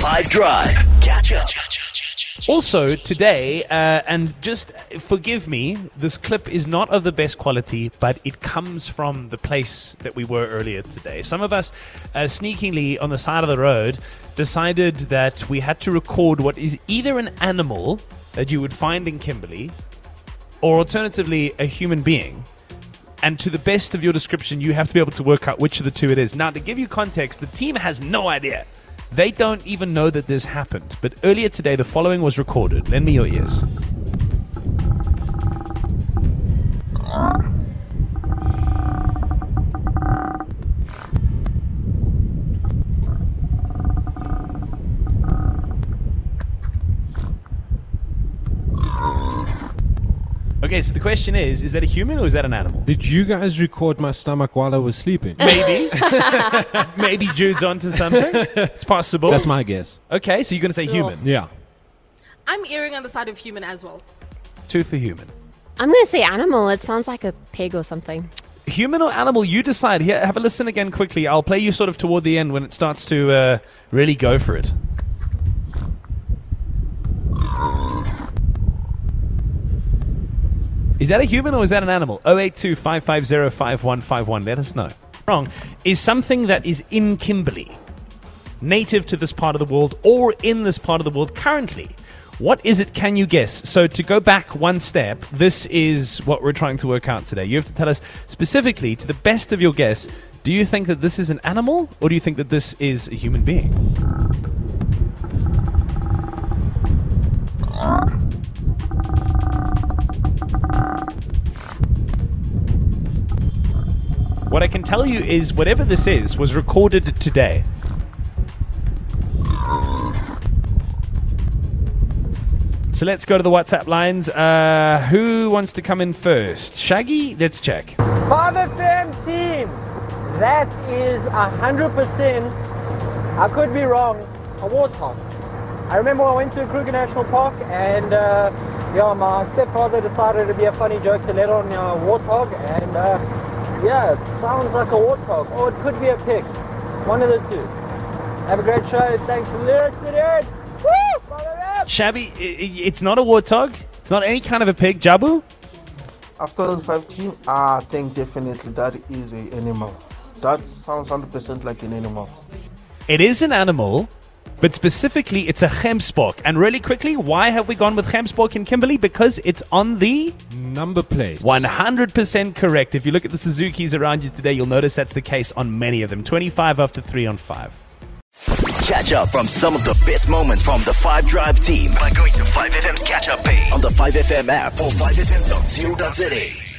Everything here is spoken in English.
5 Drive. Catch up. Also, today, uh, and just forgive me, this clip is not of the best quality, but it comes from the place that we were earlier today. Some of us, uh, sneakingly on the side of the road, decided that we had to record what is either an animal that you would find in Kimberley, or alternatively, a human being. And to the best of your description, you have to be able to work out which of the two it is. Now, to give you context, the team has no idea. They don't even know that this happened. But earlier today, the following was recorded. Lend me your ears. Okay, so the question is is that a human or is that an animal? Did you guys record my stomach while I was sleeping? Maybe. Maybe Jude's onto something. It's possible. That's my guess. Okay, so you're going to say Sure. human. Yeah. I'm erring on the side of human as well. Two for human. I'm going to say animal. It sounds like a pig or something. Human or animal, you decide. Here, have a listen again quickly. I'll play you sort of toward the end when it starts to uh, really go for it. Is that a human or is that an animal? 082 5151. Let us know. Wrong. Is something that is in Kimberley, native to this part of the world, or in this part of the world currently. What is it? Can you guess? So, to go back one step, this is what we're trying to work out today. You have to tell us specifically, to the best of your guess, do you think that this is an animal, or do you think that this is a human being? What I can tell you is whatever this is was recorded today. So let's go to the WhatsApp lines. Uh, who wants to come in first? Shaggy? Let's check. 5FM team, that is a hundred percent. I could be wrong. A warthog. I remember I went to Kruger National Park and uh, yeah, my stepfather decided it'd be a funny joke to let on a warthog, and uh, yeah, it sounds like a warthog, or oh, it could be a pig. One of the two. Have a great show. Thanks for listening. Woo! Shabby, i- i- it's not a warthog. It's not any kind of a pig. Jabu? After 15, I ah, think definitely that is an animal. That sounds 100% like an animal. It is an animal, but specifically it's a Gemsbok. And really quickly, why have we gone with Gemsbok in Kimberley? Because it's on the Number plate. 100% correct. If you look at the Suzukis around you today, you'll notice that's the case on many of them. 25 after 3 on 5. Catch up from some of the best moments from the 5 Drive team by going to 5FM's catch up page on the 5FM app or 5FM.co.za.